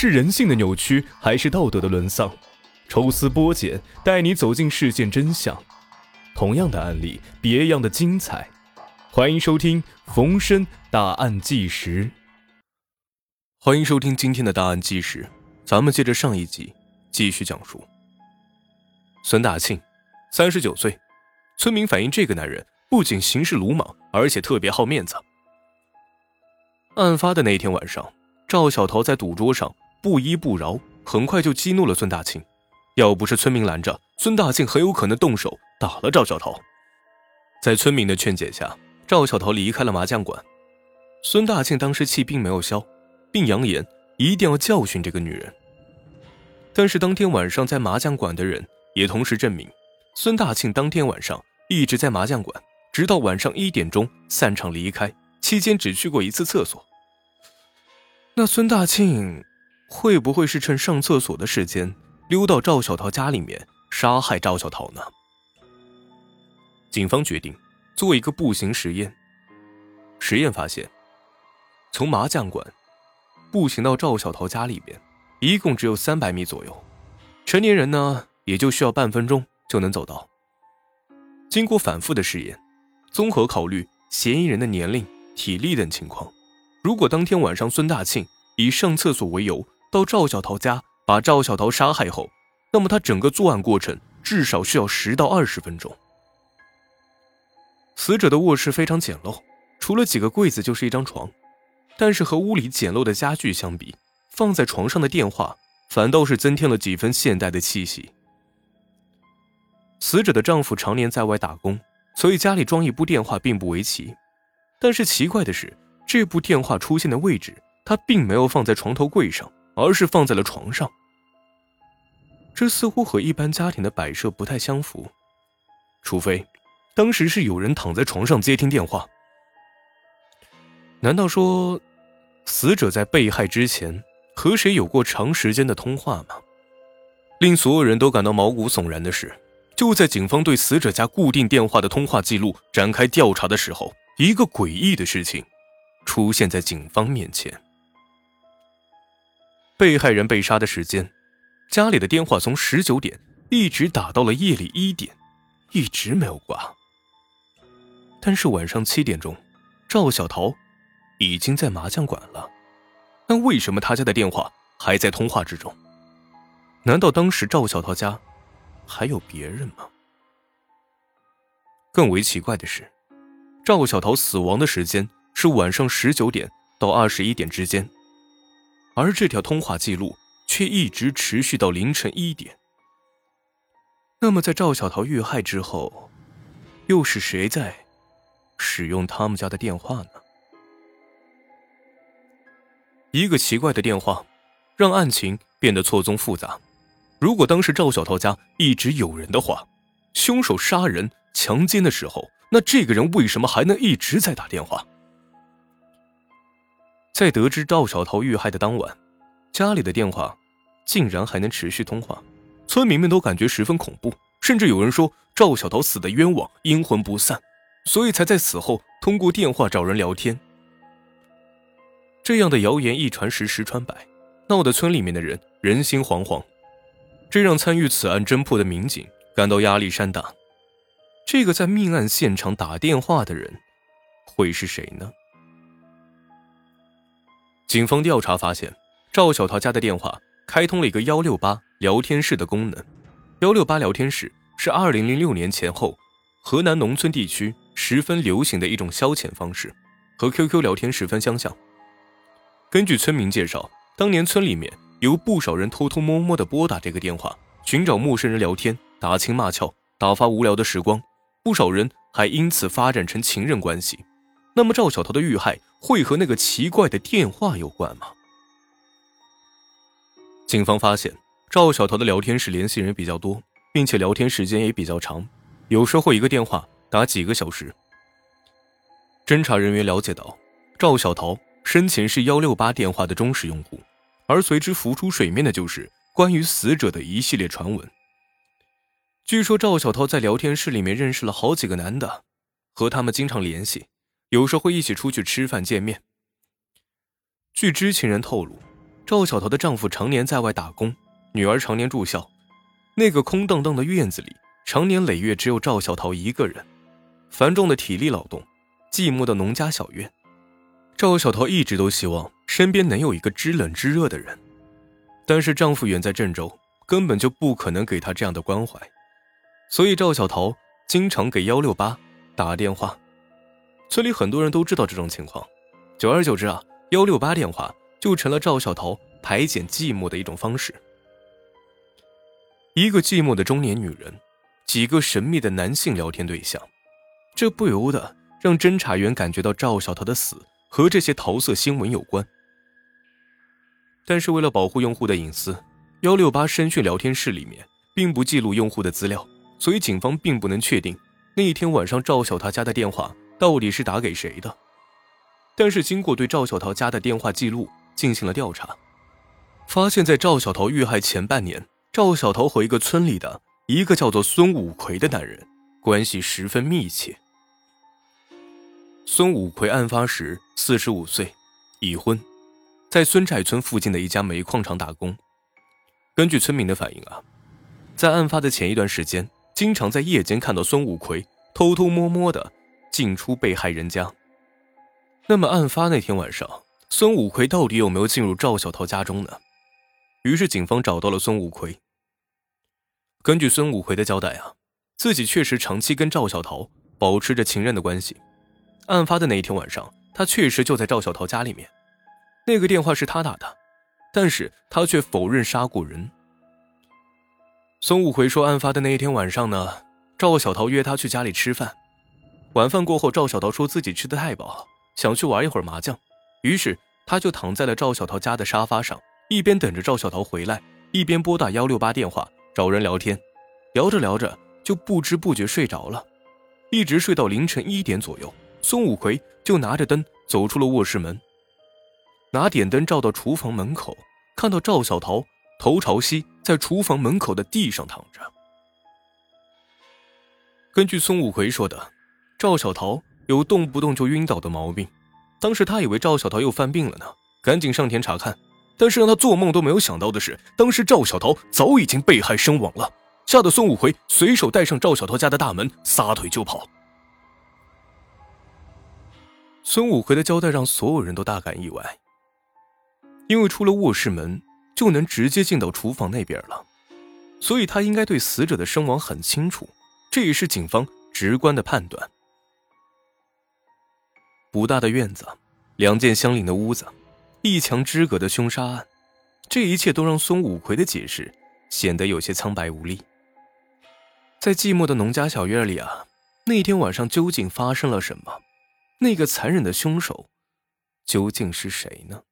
是人性的扭曲，还是道德的沦丧？抽丝剥茧，带你走进事件真相。同样的案例，别样的精彩。欢迎收听《逢申大案纪实》。欢迎收听今天的《大案纪实》，咱们接着上一集继续讲述。孙大庆，三十九岁，村民反映这个男人不仅行事鲁莽，而且特别好面子。案发的那天晚上，赵小桃在赌桌上不依不饶，很快就激怒了孙大庆。要不是村民拦着，孙大庆很有可能动手打了赵小桃。在村民的劝解下，赵小桃离开了麻将馆。孙大庆当时气并没有消，并扬言一定要教训这个女人。但是当天晚上在麻将馆的人也同时证明，孙大庆当天晚上一直在麻将馆，直到晚上一点钟散场离开，期间只去过一次厕所。那孙大庆会不会是趁上厕所的时间？溜到赵小桃家里面杀害赵小桃呢？警方决定做一个步行实验。实验发现，从麻将馆步行到赵小桃家里边，一共只有三百米左右。成年人呢，也就需要半分钟就能走到。经过反复的试验，综合考虑嫌疑人的年龄、体力等情况，如果当天晚上孙大庆以上厕所为由到赵小桃家。把赵小桃杀害后，那么他整个作案过程至少需要十到二十分钟。死者的卧室非常简陋，除了几个柜子就是一张床，但是和屋里简陋的家具相比，放在床上的电话反倒是增添了几分现代的气息。死者的丈夫常年在外打工，所以家里装一部电话并不为奇。但是奇怪的是，这部电话出现的位置，他并没有放在床头柜上，而是放在了床上。这似乎和一般家庭的摆设不太相符，除非当时是有人躺在床上接听电话。难道说，死者在被害之前和谁有过长时间的通话吗？令所有人都感到毛骨悚然的是，就在警方对死者家固定电话的通话记录展开调查的时候，一个诡异的事情出现在警方面前：被害人被杀的时间。家里的电话从十九点一直打到了夜里一点，一直没有挂。但是晚上七点钟，赵小桃已经在麻将馆了。那为什么他家的电话还在通话之中？难道当时赵小桃家还有别人吗？更为奇怪的是，赵小桃死亡的时间是晚上十九点到二十一点之间，而这条通话记录。却一直持续到凌晨一点。那么，在赵小桃遇害之后，又是谁在使用他们家的电话呢？一个奇怪的电话，让案情变得错综复杂。如果当时赵小桃家一直有人的话，凶手杀人、强奸的时候，那这个人为什么还能一直在打电话？在得知赵小桃遇害的当晚，家里的电话。竟然还能持续通话，村民们都感觉十分恐怖，甚至有人说赵小桃死的冤枉，阴魂不散，所以才在死后通过电话找人聊天。这样的谣言一传十，十传百，闹得村里面的人人心惶惶，这让参与此案侦破的民警感到压力山大。这个在命案现场打电话的人，会是谁呢？警方调查发现，赵小桃家的电话。开通了一个幺六八聊天室的功能。幺六八聊天室是二零零六年前后河南农村地区十分流行的一种消遣方式，和 QQ 聊天十分相像。根据村民介绍，当年村里面有不少人偷偷摸摸的拨打这个电话，寻找陌生人聊天、打情骂俏、打发无聊的时光。不少人还因此发展成情人关系。那么赵小桃的遇害会和那个奇怪的电话有关吗？警方发现，赵小桃的聊天室联系人比较多，并且聊天时间也比较长，有时候一个电话打几个小时。侦查人员了解到，赵小桃生前是幺六八电话的忠实用户，而随之浮出水面的就是关于死者的一系列传闻。据说赵小桃在聊天室里面认识了好几个男的，和他们经常联系，有时候会一起出去吃饭见面。据知情人透露。赵小桃的丈夫常年在外打工，女儿常年住校，那个空荡荡的院子里，常年累月只有赵小桃一个人，繁重的体力劳动，寂寞的农家小院。赵小桃一直都希望身边能有一个知冷知热的人，但是丈夫远在郑州，根本就不可能给她这样的关怀，所以赵小桃经常给幺六八打电话。村里很多人都知道这种情况，久而久之啊，幺六八电话。就成了赵小桃排解寂寞的一种方式。一个寂寞的中年女人，几个神秘的男性聊天对象，这不由得让侦查员感觉到赵小桃的死和这些桃色新闻有关。但是为了保护用户的隐私，幺六八声讯聊天室里面并不记录用户的资料，所以警方并不能确定那一天晚上赵小桃家的电话到底是打给谁的。但是经过对赵小桃家的电话记录，进行了调查，发现，在赵小桃遇害前半年，赵小桃和一个村里的一个叫做孙武奎的男人关系十分密切。孙武奎案发时四十五岁，已婚，在孙寨村附近的一家煤矿厂打工。根据村民的反映啊，在案发的前一段时间，经常在夜间看到孙武奎偷偷摸摸的进出被害人家。那么，案发那天晚上。孙武奎到底有没有进入赵小桃家中呢？于是警方找到了孙武奎。根据孙武奎的交代啊，自己确实长期跟赵小桃保持着情人的关系。案发的那一天晚上，他确实就在赵小桃家里面。那个电话是他打的，但是他却否认杀过人。孙武奎说，案发的那一天晚上呢，赵小桃约他去家里吃饭。晚饭过后，赵小桃说自己吃的太饱了，想去玩一会儿麻将。于是他就躺在了赵小桃家的沙发上，一边等着赵小桃回来，一边拨打幺六八电话找人聊天，聊着聊着就不知不觉睡着了，一直睡到凌晨一点左右。孙武奎就拿着灯走出了卧室门，拿点灯照到厨房门口，看到赵小桃头朝西在厨房门口的地上躺着。根据孙武奎说的，赵小桃有动不动就晕倒的毛病。当时他以为赵小桃又犯病了呢，赶紧上前查看。但是让他做梦都没有想到的是，当时赵小桃早已经被害身亡了，吓得孙武奎随手带上赵小桃家的大门，撒腿就跑。孙武奎的交代让所有人都大感意外，因为出了卧室门就能直接进到厨房那边了，所以他应该对死者的身亡很清楚，这也是警方直观的判断。不大的院子，两间相邻的屋子，一墙之隔的凶杀案，这一切都让孙武奎的解释显得有些苍白无力。在寂寞的农家小院里啊，那天晚上究竟发生了什么？那个残忍的凶手究竟是谁呢？